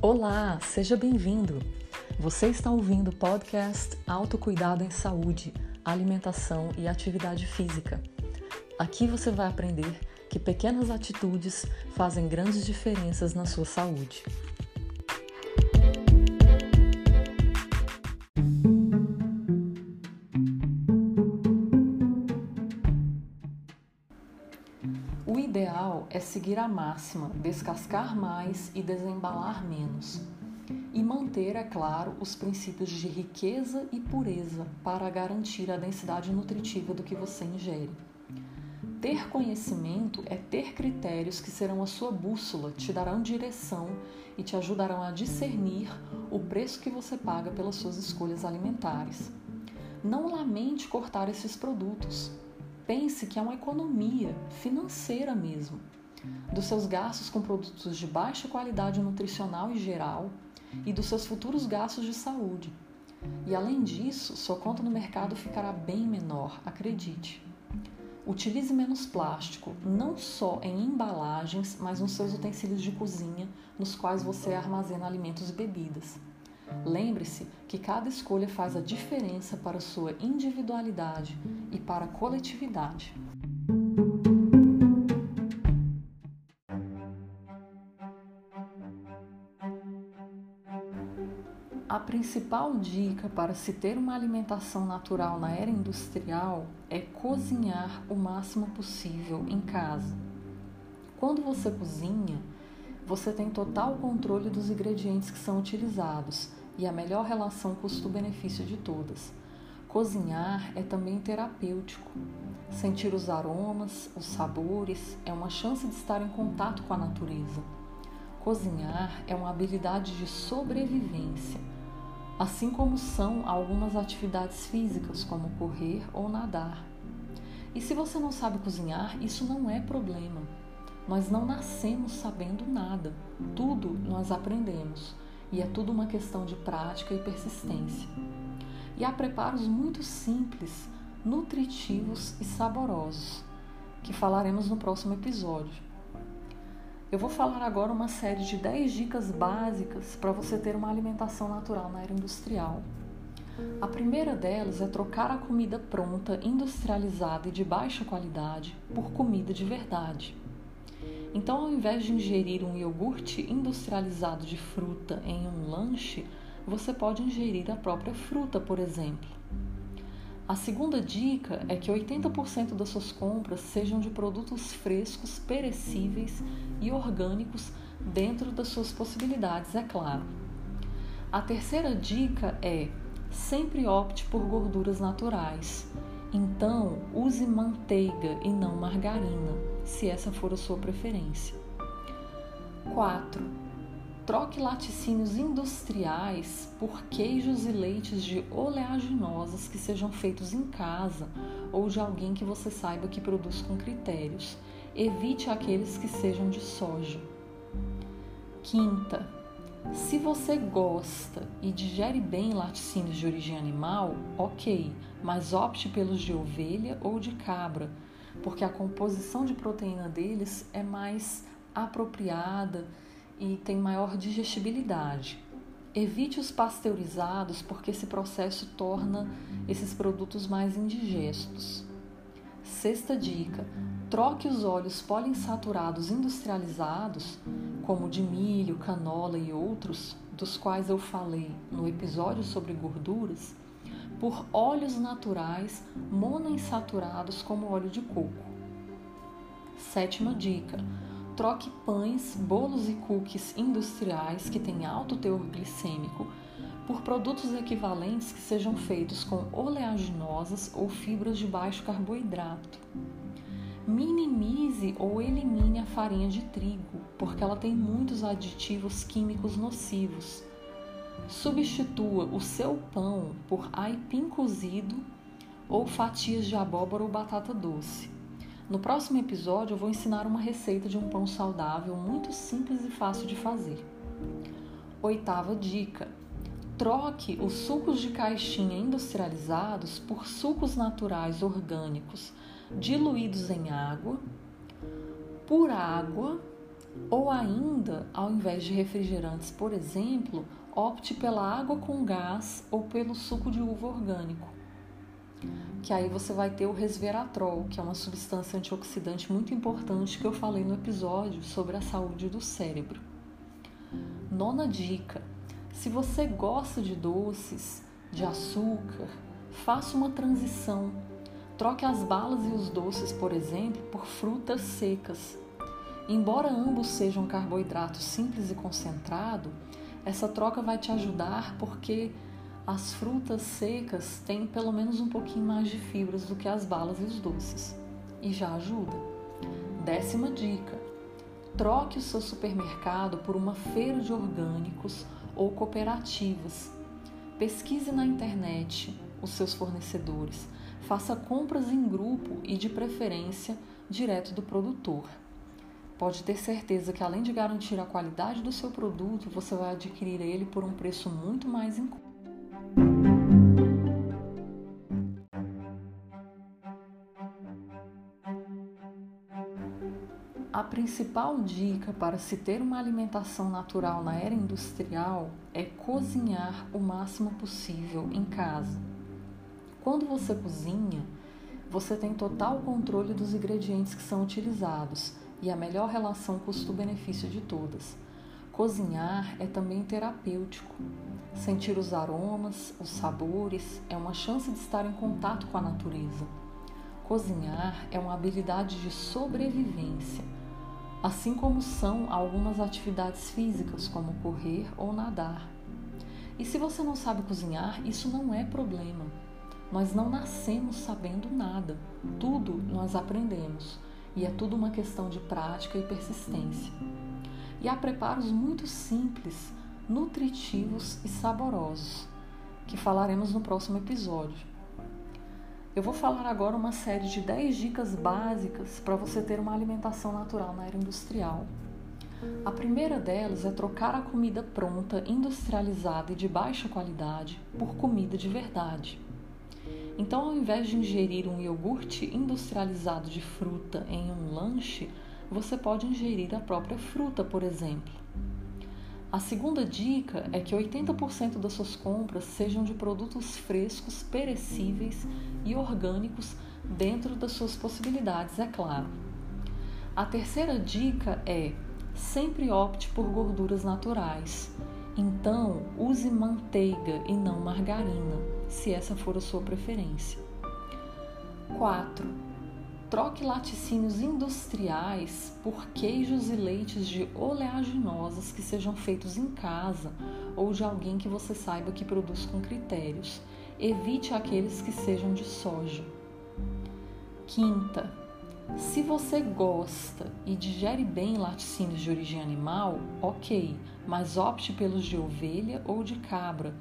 Olá, seja bem-vindo. Você está ouvindo o podcast Autocuidado em Saúde, Alimentação e Atividade Física. Aqui você vai aprender que pequenas atitudes fazem grandes diferenças na sua saúde. É seguir a máxima, descascar mais e desembalar menos. E manter, é claro, os princípios de riqueza e pureza para garantir a densidade nutritiva do que você ingere. Ter conhecimento é ter critérios que serão a sua bússola, te darão direção e te ajudarão a discernir o preço que você paga pelas suas escolhas alimentares. Não lamente cortar esses produtos. Pense que é uma economia financeira mesmo. Dos seus gastos com produtos de baixa qualidade nutricional e geral e dos seus futuros gastos de saúde. E além disso, sua conta no mercado ficará bem menor, acredite. Utilize menos plástico, não só em embalagens, mas nos seus utensílios de cozinha, nos quais você armazena alimentos e bebidas. Lembre-se que cada escolha faz a diferença para sua individualidade e para a coletividade. Principal dica para se ter uma alimentação natural na era industrial é cozinhar o máximo possível em casa. Quando você cozinha, você tem total controle dos ingredientes que são utilizados e a melhor relação custo-benefício de todas. Cozinhar é também terapêutico. Sentir os aromas, os sabores é uma chance de estar em contato com a natureza. Cozinhar é uma habilidade de sobrevivência, assim como são algumas atividades físicas, como correr ou nadar. E se você não sabe cozinhar, isso não é problema. Nós não nascemos sabendo nada, tudo nós aprendemos e é tudo uma questão de prática e persistência. E há preparos muito simples, nutritivos e saborosos, que falaremos no próximo episódio. Eu vou falar agora uma série de 10 dicas básicas para você ter uma alimentação natural na era industrial. A primeira delas é trocar a comida pronta, industrializada e de baixa qualidade por comida de verdade. Então, ao invés de ingerir um iogurte industrializado de fruta em um lanche, você pode ingerir a própria fruta, por exemplo. A segunda dica é que 80% das suas compras sejam de produtos frescos, perecíveis e orgânicos dentro das suas possibilidades, é claro. A terceira dica é sempre opte por gorduras naturais. Então, use manteiga e não margarina, se essa for a sua preferência. 4. Troque laticínios industriais por queijos e leites de oleaginosas que sejam feitos em casa ou de alguém que você saiba que produz com critérios. Evite aqueles que sejam de soja. Quinta, se você gosta e digere bem laticínios de origem animal, ok, mas opte pelos de ovelha ou de cabra, porque a composição de proteína deles é mais apropriada e tem maior digestibilidade. Evite os pasteurizados, porque esse processo torna esses produtos mais indigestos. Sexta dica: troque os óleos poliinsaturados industrializados, como de milho, canola e outros, dos quais eu falei no episódio sobre gorduras, por óleos naturais monoinsaturados como óleo de coco. Sétima dica: troque pães, bolos e cookies industriais que têm alto teor glicêmico por produtos equivalentes que sejam feitos com oleaginosas ou fibras de baixo carboidrato. Minimize ou elimine a farinha de trigo, porque ela tem muitos aditivos químicos nocivos. Substitua o seu pão por aipim cozido ou fatias de abóbora ou batata doce. No próximo episódio, eu vou ensinar uma receita de um pão saudável muito simples e fácil de fazer. Oitava dica: troque os sucos de caixinha industrializados por sucos naturais orgânicos diluídos em água, por água Ou ainda, ao invés de refrigerantes, por exemplo, opte pela água com gás ou pelo suco de uva orgânico. Que aí você vai ter o resveratrol, que é uma substância antioxidante muito importante que eu falei no episódio sobre a saúde do cérebro. Nona dica: se você gosta de doces, de açúcar, faça uma transição. Troque as balas e os doces, por exemplo, por frutas secas. Embora ambos sejam carboidratos simples e concentrado, essa troca vai te ajudar porque as frutas secas têm pelo menos um pouquinho mais de fibras do que as balas e os doces. E já ajuda. Décima dica: troque o seu supermercado por uma feira de orgânicos ou cooperativas. Pesquise na internet os seus fornecedores, faça compras em grupo e, de preferência, direto do produtor. Pode ter certeza que, além de garantir a qualidade do seu produto, você vai adquirir ele por um preço muito mais em conta. A principal dica para se ter uma alimentação natural na era industrial é cozinhar o máximo possível em casa. Quando você cozinha, você tem total controle dos ingredientes que são utilizados e a melhor relação custo-benefício de todas. Cozinhar é também terapêutico. Sentir os aromas, os sabores, é uma chance de estar em contato com a natureza. Cozinhar é uma habilidade de sobrevivência assim como são algumas atividades físicas, como correr ou nadar. E se você não sabe cozinhar, isso não é problema. Nós não nascemos sabendo nada, tudo nós aprendemos e é tudo uma questão de prática e persistência. E há preparos muito simples, nutritivos e saborosos, que falaremos no próximo episódio. Eu vou falar agora uma série de 10 dicas básicas para você ter uma alimentação natural na era industrial. A primeira delas é trocar a comida pronta, industrializada e de baixa qualidade por comida de verdade. Então, ao invés de ingerir um iogurte industrializado de fruta em um lanche, você pode ingerir a própria fruta, por exemplo. A segunda dica é que 80% das suas compras sejam de produtos frescos, perecíveis e orgânicos dentro das suas possibilidades, é claro. A terceira dica é sempre opte por gorduras naturais. Então, use manteiga e não margarina, se essa for a sua preferência. 4 Troque laticínios industriais por queijos e leites de oleaginosas que sejam feitos em casa ou de alguém que você saiba que produz com critérios. Evite aqueles que sejam de soja. Quinta, se você gosta e digere bem laticínios de origem animal, ok, mas opte pelos de ovelha ou de cabra,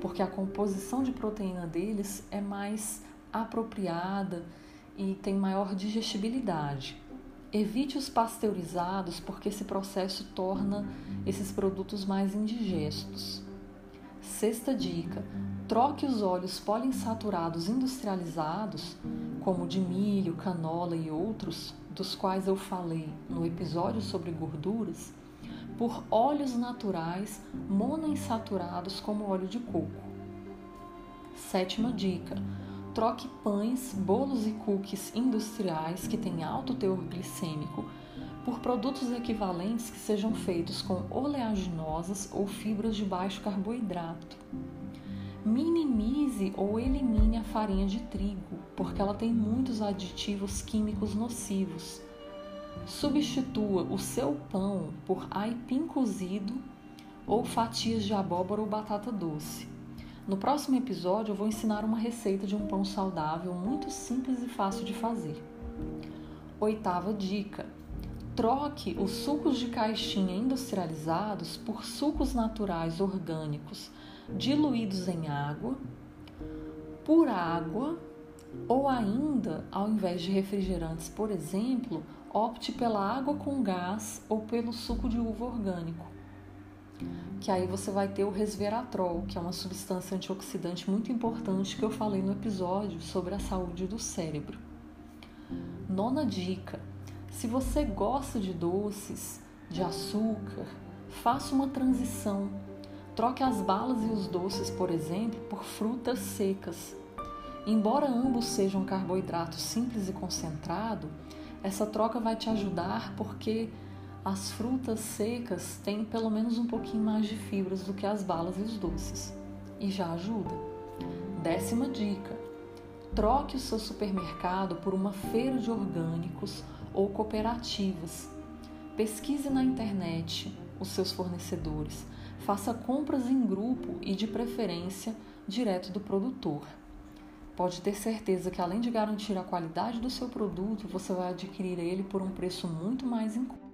porque a composição de proteína deles é mais apropriada e tem maior digestibilidade. Evite os pasteurizados porque esse processo torna esses produtos mais indigestos. Sexta dica: troque os óleos poliinsaturados industrializados, como de milho, canola e outros, dos quais eu falei no episódio sobre gorduras, por óleos naturais monoinsaturados como óleo de coco. Sétima dica: Troque pães, bolos e cookies industriais que têm alto teor glicêmico por produtos equivalentes que sejam feitos com oleaginosas ou fibras de baixo carboidrato. Minimize ou elimine a farinha de trigo, porque ela tem muitos aditivos químicos nocivos. Substitua o seu pão por aipim cozido ou fatias de abóbora ou batata doce. No próximo episódio, eu vou ensinar uma receita de um pão saudável muito simples e fácil de fazer. Oitava dica: troque os sucos de caixinha industrializados por sucos naturais orgânicos diluídos em água, por água, ou ainda, ao invés de refrigerantes, por exemplo, opte pela água com gás ou pelo suco de uva orgânico que aí você vai ter o resveratrol, que é uma substância antioxidante muito importante que eu falei no episódio sobre a saúde do cérebro. Nona dica: se você gosta de doces, de açúcar, faça uma transição. Troque as balas e os doces, por exemplo, por frutas secas. Embora ambos sejam carboidratos simples e concentrado, essa troca vai te ajudar porque as frutas secas têm pelo menos um pouquinho mais de fibras do que as balas e os doces. E já ajuda. Décima dica: troque o seu supermercado por uma feira de orgânicos ou cooperativas. Pesquise na internet os seus fornecedores. Faça compras em grupo e, de preferência, direto do produtor. Pode ter certeza que, além de garantir a qualidade do seu produto, você vai adquirir ele por um preço muito mais em conta.